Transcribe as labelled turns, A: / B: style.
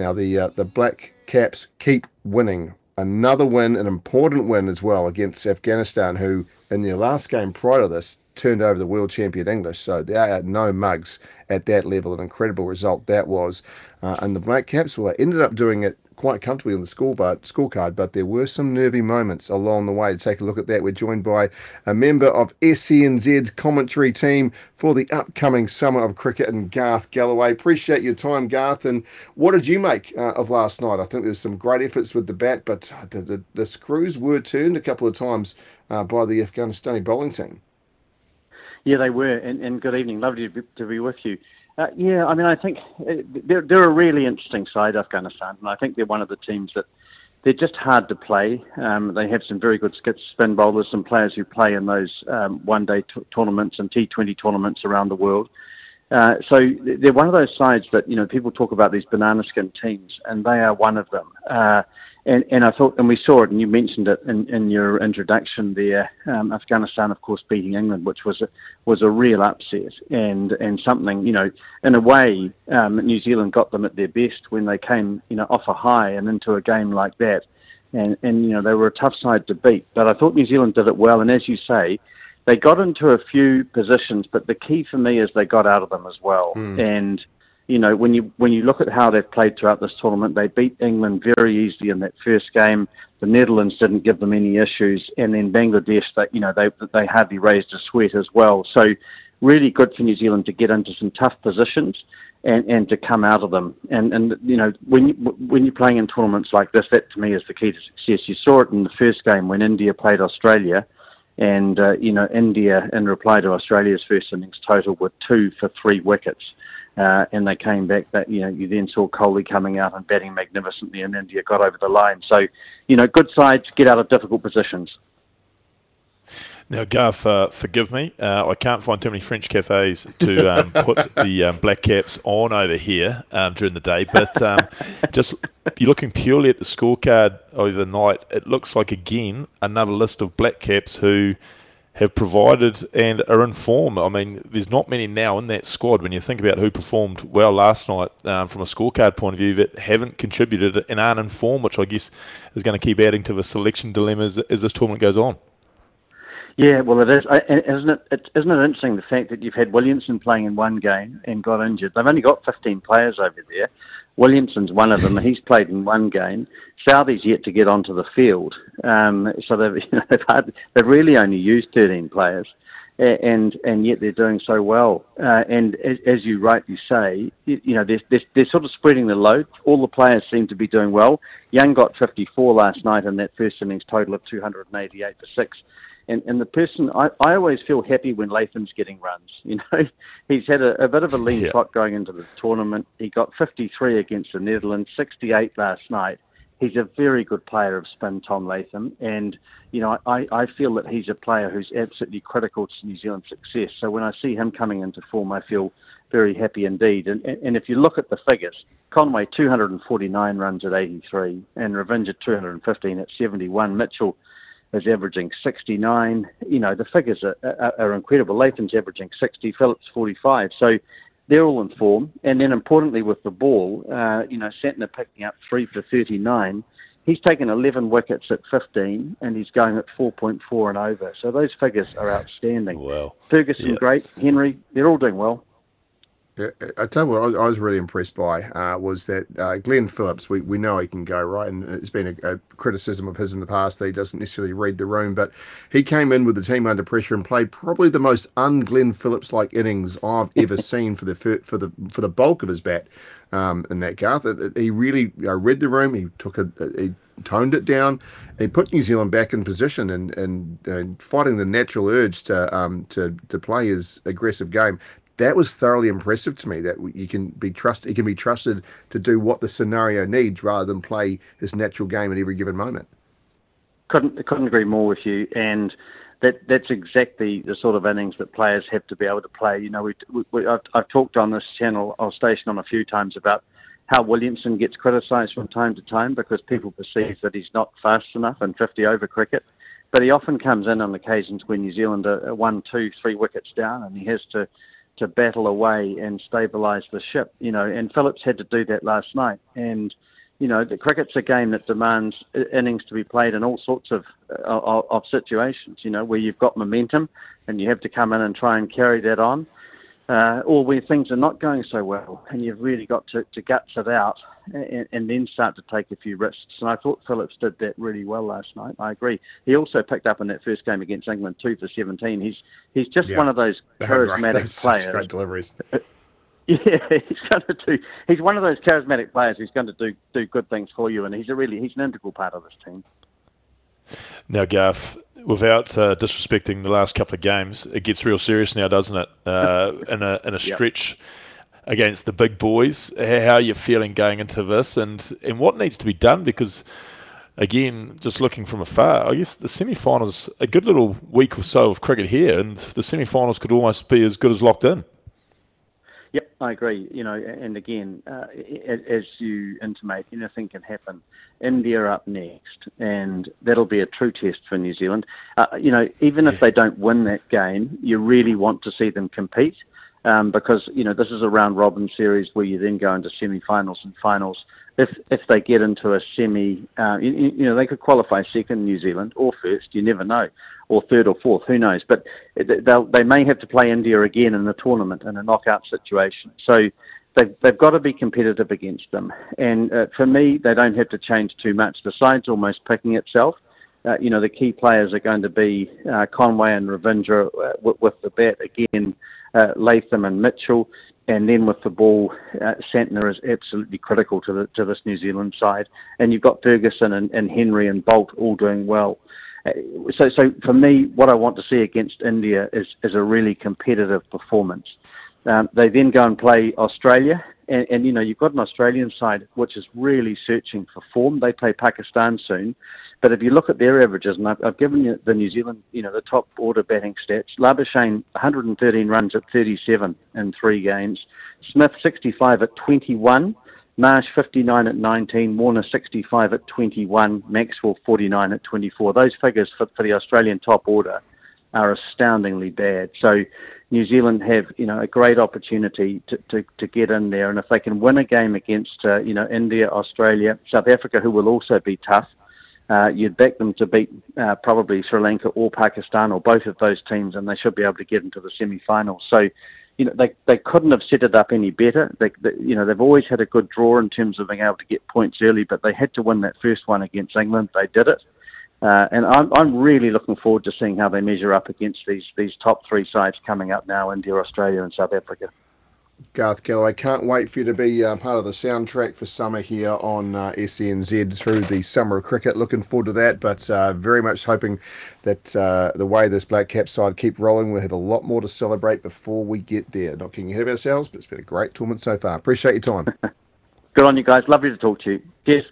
A: Now the uh, the Black Caps keep winning. Another win, an important win as well against Afghanistan, who in their last game prior to this turned over the world champion English. So they are no mugs at that level. An incredible result that was. Uh, and the Black Caps, well, ended up doing it quite comfortably on the score bar, scorecard, but there were some nervy moments along the way. To take a look at that, we're joined by a member of SENZ's commentary team for the upcoming Summer of Cricket and Garth Gallaway. Appreciate your time, Garth. And what did you make uh, of last night? I think there was some great efforts with the bat, but uh, the, the, the screws were turned a couple of times uh, by the Afghanistani bowling team.
B: Yeah, they were. And, and good evening. Lovely to be, to be with you. Uh, yeah, I mean, I think uh, they're, they're a really interesting side, Afghanistan, and I think they're one of the teams that they're just hard to play. Um, they have some very good spin bowlers, some players who play in those um, one-day t- tournaments and T20 tournaments around the world. Uh, so they're one of those sides that you know people talk about these banana skin teams, and they are one of them. Uh, and, and I thought, and we saw it, and you mentioned it in, in your introduction there. Um, Afghanistan, of course, beating England, which was a, was a real upset, and and something you know, in a way, um, New Zealand got them at their best when they came you know off a high and into a game like that, and and you know they were a tough side to beat. But I thought New Zealand did it well, and as you say they got into a few positions, but the key for me is they got out of them as well. Mm. And you know, when you when you look at how they've played throughout this tournament, they beat England very easily in that first game. The Netherlands didn't give them any issues, and then Bangladesh, that you know, they they hardly raised a sweat as well. So, really good for New Zealand to get into some tough positions and, and to come out of them. And and you know, when you, when you're playing in tournaments like this, that to me is the key to success. You saw it in the first game when India played Australia and, uh, you know, India, in reply to Australia's first innings total, were two for three wickets. Uh, and they came back. That you know, you then saw Kohli coming out and batting magnificently, and India got over the line. So, you know, good sides get out of difficult positions.
C: Now, Garth, uh, forgive me. Uh, I can't find too many French cafes to um, put the um, black caps on over here um, during the day. But um, just you're looking purely at the scorecard overnight, it looks like again another list of black caps who have provided and are in form. I mean, there's not many now in that squad when you think about who performed well last night um, from a scorecard point of view that haven't contributed and aren't in form, which I guess is going to keep adding to the selection dilemma as, as this tournament goes on.
B: Yeah, well, it is. Isn't it, it? Isn't it interesting the fact that you've had Williamson playing in one game and got injured? They've only got 15 players over there. Williamson's one of them. He's played in one game. Southey's yet to get onto the field. Um, so they've, you know, they've, had, they've really only used 13 players, and and yet they're doing so well. Uh, and as, as, you rightly say, you, you know, they're, they're, they're, sort of spreading the load. All the players seem to be doing well. Young got 54 last night in that first innings total of 288 for six. And, and the person, I, I always feel happy when Latham's getting runs. You know, he's had a, a bit of a lean yeah. trot going into the tournament. He got 53 against the Netherlands, 68 last night. He's a very good player of spin, Tom Latham, and you know I, I feel that he's a player who's absolutely critical to New Zealand's success. So when I see him coming into form, I feel very happy indeed. And, and if you look at the figures, Conway 249 runs at 83, and Ravindra 215 at 71. Mitchell is averaging 69. You know, the figures are, are, are incredible. Latham's averaging 60, Phillips 45. So they're all in form. And then importantly with the ball, uh, you know, Santner picking up 3 for 39. He's taken 11 wickets at 15 and he's going at 4.4 and over. So those figures are outstanding.
C: Wow.
B: Ferguson, great. Henry, they're all doing well.
A: I tell you what I, was really impressed by uh, was that uh, Glenn Phillips. We, we know he can go right, and it's been a, a, criticism of his in the past that he doesn't necessarily read the room. But he came in with the team under pressure and played probably the most un-Glenn Phillips like innings I've ever seen for the for the for the bulk of his bat um, in that Garth. It, it, he really uh, read the room. He took a, he toned it down, and he put New Zealand back in position and and, and fighting the natural urge to um to to play his aggressive game that was thoroughly impressive to me. That you can be trusted, he can be trusted to do what the scenario needs rather than play his natural game at every given moment.
B: Couldn't couldn't agree more with you, and that that's exactly the sort of innings that players have to be able to play. You know, we, we I've, I've talked on this channel, I'll station on a few times about how Williamson gets criticised from time to time because people perceive that he's not fast enough in 50 over cricket. But he often comes in on occasions when New Zealand are one, two, three wickets down, and he has to to battle away and stabilise the ship. You know, and Phillips had to do that last night. And you know, the cricket's a game that demands innings to be played in all sorts of, uh, of, of situations. You know, where you've got momentum and you have to come in and try and carry that on uh, or where things are not going so well, and you've really got to, to guts it out and, and, then start to take a few risks. And I thought Phillips did that really well last night. I agree. He also picked up in that first game against England two for 17. He's he's just yeah, one of those charismatic players.
A: Great deliveries.
B: Yeah, he's going to do. He's one of those charismatic players who's going to do do good things for you, and he's a really he's an integral part of this team.
C: Now, Garth, without uh, disrespecting the last couple of games, it gets real serious now, doesn't it? Uh, in a in a stretch yep. against the big boys. How are you feeling going into this, and and what needs to be done? Because again, just looking from afar, I guess the semi-finals a good little week or so of cricket here, and the semi-finals could almost be as good as locked in.
B: Yep, I agree. You know, and again, uh, as you intimate, anything can happen. India up next, and that'll be a true test for New Zealand. Uh, you know, even if they don't win that game, you really want to see them compete. Um, because you know this is a round robin series where you then go into semi-finals and finals. If if they get into a semi, uh, you, you, know they could qualify second New Zealand or first. You never know or third or fourth, who knows? But they'll, they may have to play India again in the tournament in a knockout situation. So they've, they've got to be competitive against them. And uh, for me, they don't have to change too much. The side's almost picking itself. Uh, you know, the key players are going to be uh, Conway and Ravindra uh, with, with, the bat again, uh, Latham and Mitchell, and then with the ball, uh, Santner is absolutely critical to the, to this New Zealand side. And you've got Ferguson and, and Henry and Boult all doing well. Uh, so, so for me, what I want to see against India is, is a really competitive performance. Um, they then go and play Australia, and, and, you know you've got an Australian side which is really searching for form. They play Pakistan soon, but if you look at their averages, and I've, I've given you the New Zealand, you know, the top order batting stats. Labuschagne 113 runs at 37 in three games. Smith 65 at 21. Marsh 59 at 19, Warner 65 at 21, Maxwell 49 at 24. Those figures for, for the Australian top order are astoundingly bad. So New Zealand have you know a great opportunity to, to, to get in there, and if they can win a game against uh, you know India, Australia, South Africa, who will also be tough, uh, you'd back them to beat uh, probably Sri Lanka or Pakistan or both of those teams, and they should be able to get into the semi-finals. So you know, they they couldn't have set it up any better. They, they, you know, they've always had a good draw in terms of being able to get points early, but they had to win that first one against England. They did it, uh, and I'm I'm really looking forward to seeing how they measure up against these these top three sides coming up now: India, Australia, and South Africa.
A: Garth I can't wait for you to be uh, part of the soundtrack for summer here on uh, SENZ through the summer of cricket. Looking forward to that, but uh, very much hoping that uh, the way this Black Cap side keep rolling, we'll have a lot more to celebrate before we get there. Not getting ahead of ourselves, but it's been a great tournament so far. Appreciate your time.
B: Good on you guys. Lovely to talk to you. Cheers.